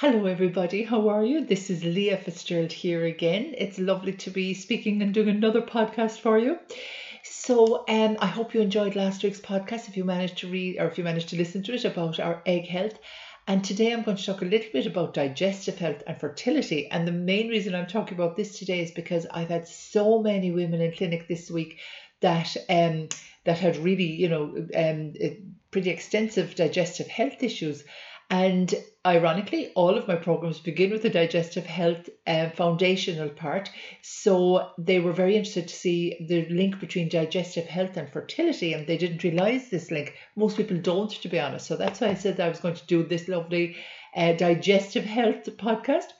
Hello, everybody. How are you? This is Leah Fitzgerald here again. It's lovely to be speaking and doing another podcast for you. So, um, I hope you enjoyed last week's podcast. If you managed to read or if you managed to listen to it about our egg health, and today I'm going to talk a little bit about digestive health and fertility. And the main reason I'm talking about this today is because I've had so many women in clinic this week that um that had really you know um pretty extensive digestive health issues and ironically, all of my programs begin with the digestive health um, foundational part. So they were very interested to see the link between digestive health and fertility, and they didn't realize this link. Most people don't, to be honest. So that's why I said I was going to do this lovely uh, digestive health podcast.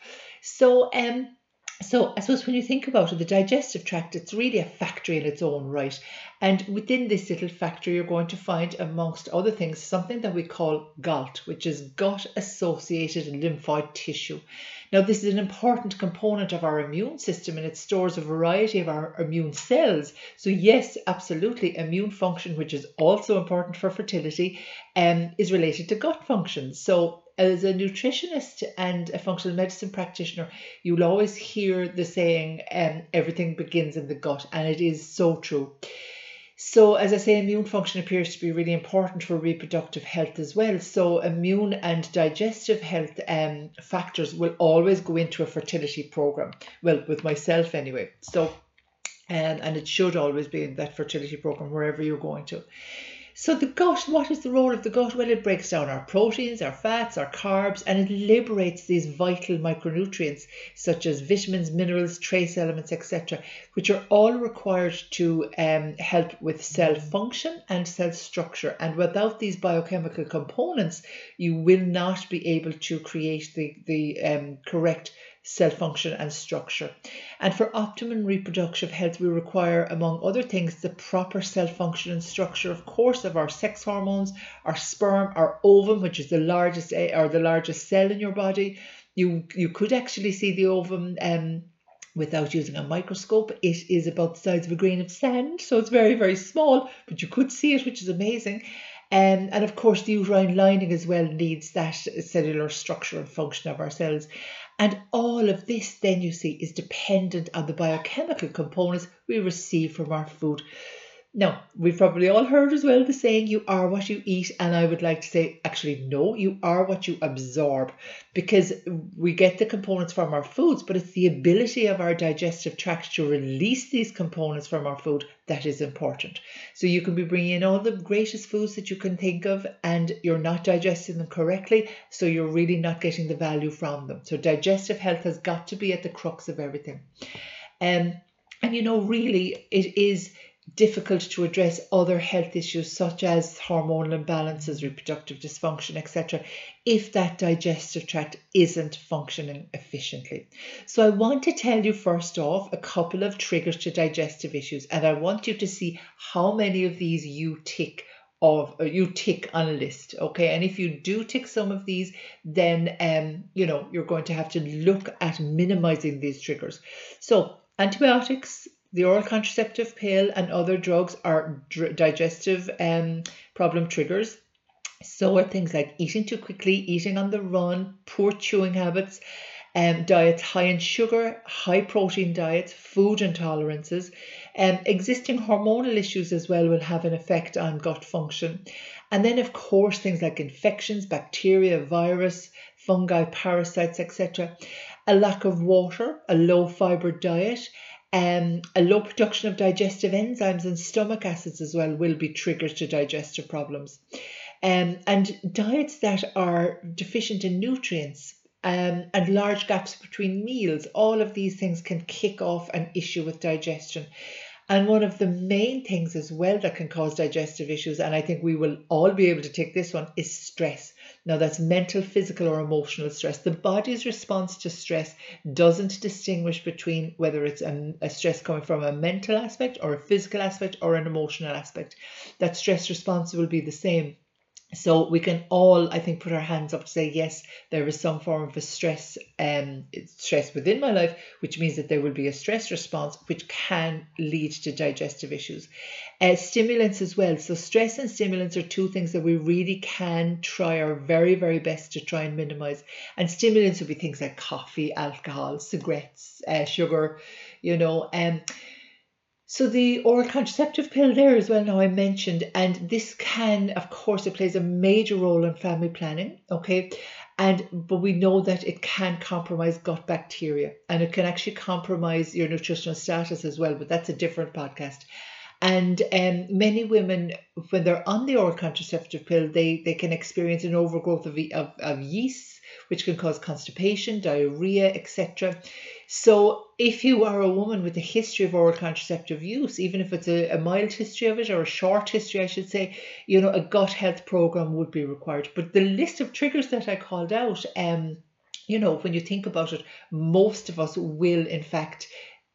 So, um, so I suppose when you think about it, the digestive tract, it's really a factory in its own right. And within this little factory, you're going to find, amongst other things, something that we call GALT, which is gut associated lymphoid tissue. Now, this is an important component of our immune system and it stores a variety of our immune cells. So, yes, absolutely, immune function, which is also important for fertility, um, is related to gut function. So, as a nutritionist and a functional medicine practitioner, you'll always hear the saying, um, everything begins in the gut, and it is so true. So, as I say, immune function appears to be really important for reproductive health as well. So, immune and digestive health um, factors will always go into a fertility program. Well, with myself anyway. So, and, and it should always be in that fertility program wherever you're going to. So the gut, what is the role of the gut? Well, it breaks down our proteins, our fats, our carbs, and it liberates these vital micronutrients such as vitamins, minerals, trace elements, etc., which are all required to um, help with cell function and cell structure. And without these biochemical components, you will not be able to create the, the um, correct cell function and structure. And for optimum reproductive health, we require, among other things, the proper cell function and structure, of course, of our sex hormones, our sperm, our ovum, which is the largest eh, or the largest cell in your body. You you could actually see the ovum um, without using a microscope. It is about the size of a grain of sand, so it's very, very small, but you could see it, which is amazing. Um, and of course, the uterine lining as well needs that cellular structure and function of our cells. And all of this, then you see, is dependent on the biochemical components we receive from our food. Now, we've probably all heard as well the saying, you are what you eat. And I would like to say, actually, no, you are what you absorb because we get the components from our foods, but it's the ability of our digestive tract to release these components from our food that is important. So you can be bringing in all the greatest foods that you can think of and you're not digesting them correctly. So you're really not getting the value from them. So digestive health has got to be at the crux of everything. Um, and you know, really, it is difficult to address other health issues such as hormonal imbalances, reproductive dysfunction, etc., if that digestive tract isn't functioning efficiently. So, I want to tell you first off a couple of triggers to digestive issues, and I want you to see how many of these you tick of uh, you tick on a list okay and if you do tick some of these then um you know you're going to have to look at minimizing these triggers so antibiotics the oral contraceptive pill and other drugs are dr- digestive um, problem triggers. So are things like eating too quickly, eating on the run, poor chewing habits, um, diets high in sugar, high protein diets, food intolerances. Um, existing hormonal issues as well will have an effect on gut function. And then, of course, things like infections, bacteria, virus, fungi, parasites, etc. A lack of water, a low fiber diet, um, a low production of digestive enzymes and stomach acids as well will be triggers to digestive problems. Um, and diets that are deficient in nutrients um, and large gaps between meals, all of these things can kick off an issue with digestion. And one of the main things as well that can cause digestive issues, and I think we will all be able to take this one, is stress. Now, that's mental, physical, or emotional stress. The body's response to stress doesn't distinguish between whether it's a, a, stress coming from a mental aspect, or a physical aspect, or an emotional aspect. That stress response will be the same. So we can all, I think, put our hands up to say, yes, there is some form of a stress, um, stress within my life, which means that there will be a stress response, which can lead to digestive issues. Uh, stimulants as well. So stress and stimulants are two things that we really can try our very, very best to try and minimize. And stimulants would be things like coffee, alcohol, cigarettes, uh, sugar, you know, um, so the oral contraceptive pill there as well now I mentioned, and this can, of course, it plays a major role in family planning, okay? And but we know that it can compromise gut bacteria and it can actually compromise your nutritional status as well, but that's a different podcast. And um, many women, when they're on the oral contraceptive pill, they, they can experience an overgrowth of, of, of yeast, which can cause constipation, diarrhea, etc. So, if you are a woman with a history of oral contraceptive use, even if it's a, a, mild history of it or a short history, I should say, you know, a gut health program would be required. But the list of triggers that I called out, um, you know, when you think about it, most of us will, in fact,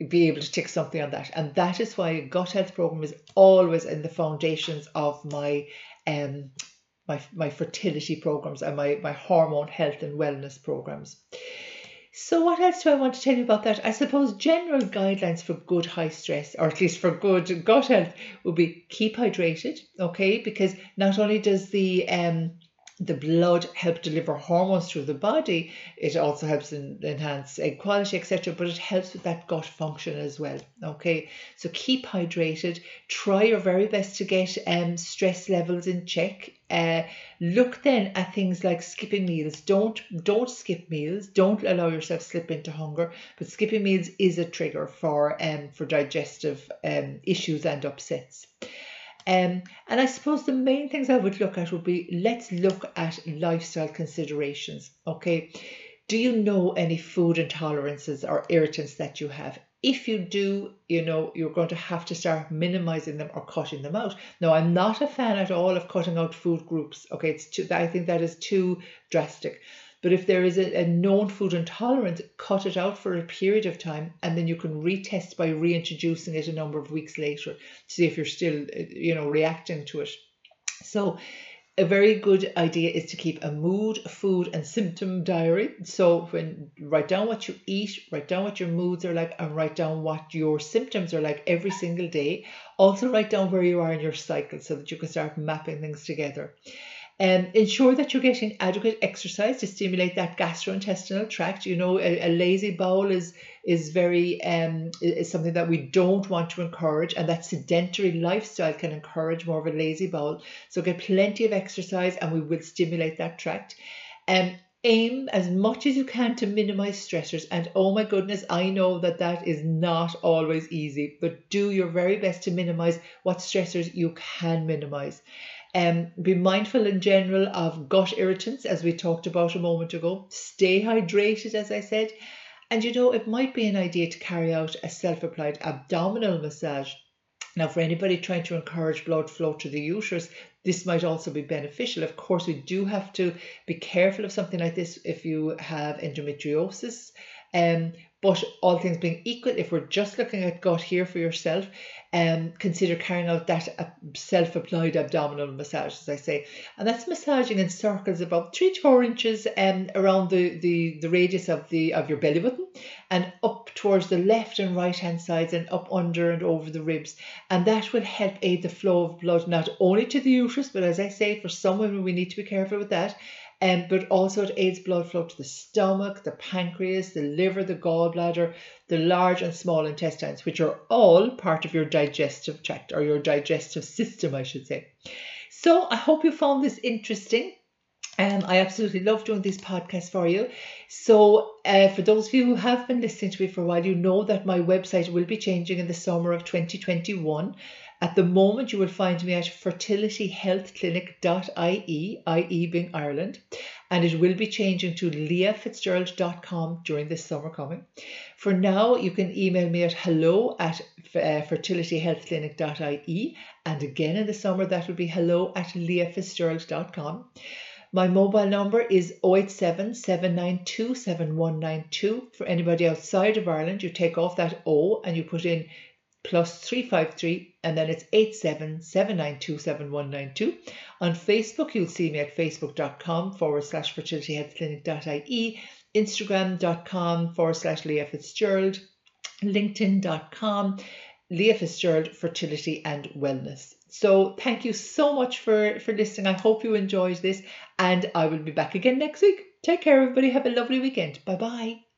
be able to tick something on that. And that is why a gut health program is always in the foundations of my um my my fertility programs and my, my hormone health and wellness programs. So, what else do I want to tell you about that? I suppose general guidelines for good high stress, or at least for good gut health, would be keep hydrated, okay? Because not only does the um, the blood help deliver hormones through the body. It also helps in, enhance egg quality, etc. But it helps with that gut function as well. Okay, so keep hydrated. Try your very best to get um, stress levels in check. Uh, look then at things like skipping meals. Don't don't skip meals. Don't allow yourself slip into hunger. But skipping meals is a trigger for um for digestive um issues and upsets. Um, and I suppose the main things I would look at would be let's look at lifestyle considerations. Okay. Do you know any food intolerances or irritants that you have? If you do, you know, you're going to have to start minimizing them or cutting them out. Now, I'm not a fan at all of cutting out food groups. Okay, it's too, I think that is too drastic. But if there is a, a known food intolerance, cut it out for a period of time and then you can retest by reintroducing it a number of weeks later to see if you're still, uh, you know, reacting to it. So a very good idea is to keep a mood, food, and symptom diary. So when write down what you eat, write down what your moods are like, and write down what your symptoms are like every single day. Also write down where you are in your cycle so that you can start mapping things together. Um, ensure that you're getting adequate exercise to stimulate that gastrointestinal tract. You know, a, a lazy bowel is is very um is something that we don't want to encourage, and that sedentary lifestyle can encourage more of a lazy bowel. So get plenty of exercise, and we will stimulate that tract. Um, aim as much as you can to minimize stressors and oh my goodness i know that that is not always easy but do your very best to minimize what stressors you can minimize um, be mindful in general of gut irritants, as we talked about a moment ago. Stay hydrated, as I said. And you know, it might be an idea to carry out a self applied abdominal massage. Now, for anybody trying to encourage blood flow to the uterus, this might also be beneficial. Of course, we do have to be careful of something like this if you have endometriosis. Um, but all things being equal, if we're just looking at gut here for yourself, um, consider carrying out that uh, self-applied abdominal massage, as I say, and that's massaging in circles about three to four inches um, around the, the the radius of the of your belly button, and up towards the left and right hand sides, and up under and over the ribs, and that will help aid the flow of blood not only to the uterus, but as I say, for some women we need to be careful with that, um, but also it aids blood flow to the stomach, the pancreas, the liver, the gallbladder, the large and small intestines, which are all part of your digestive tract or your digestive system, I should say. So I hope you found this interesting. Um, I absolutely love doing these podcasts for you. So, uh, for those of you who have been listening to me for a while, you know that my website will be changing in the summer of 2021. At the moment, you will find me at fertilityhealthclinic.ie, IE being Ireland, and it will be changing to leahfitzgerald.com during this summer coming. For now, you can email me at hello at uh, fertilityhealthclinic.ie, and again in the summer, that will be hello at leahfitzgerald.com. My mobile number is 087 792 7192. For anybody outside of Ireland, you take off that O and you put in plus 353 and then it's 8779279192. On Facebook, you'll see me at facebook.com forward slash fertilityhealthclinic.ie, instagram.com forward slash Leah Fitzgerald, linkedin.com, Leah Fitzgerald Fertility and Wellness. So thank you so much for, for listening. I hope you enjoyed this and I will be back again next week. Take care, everybody. Have a lovely weekend. Bye bye.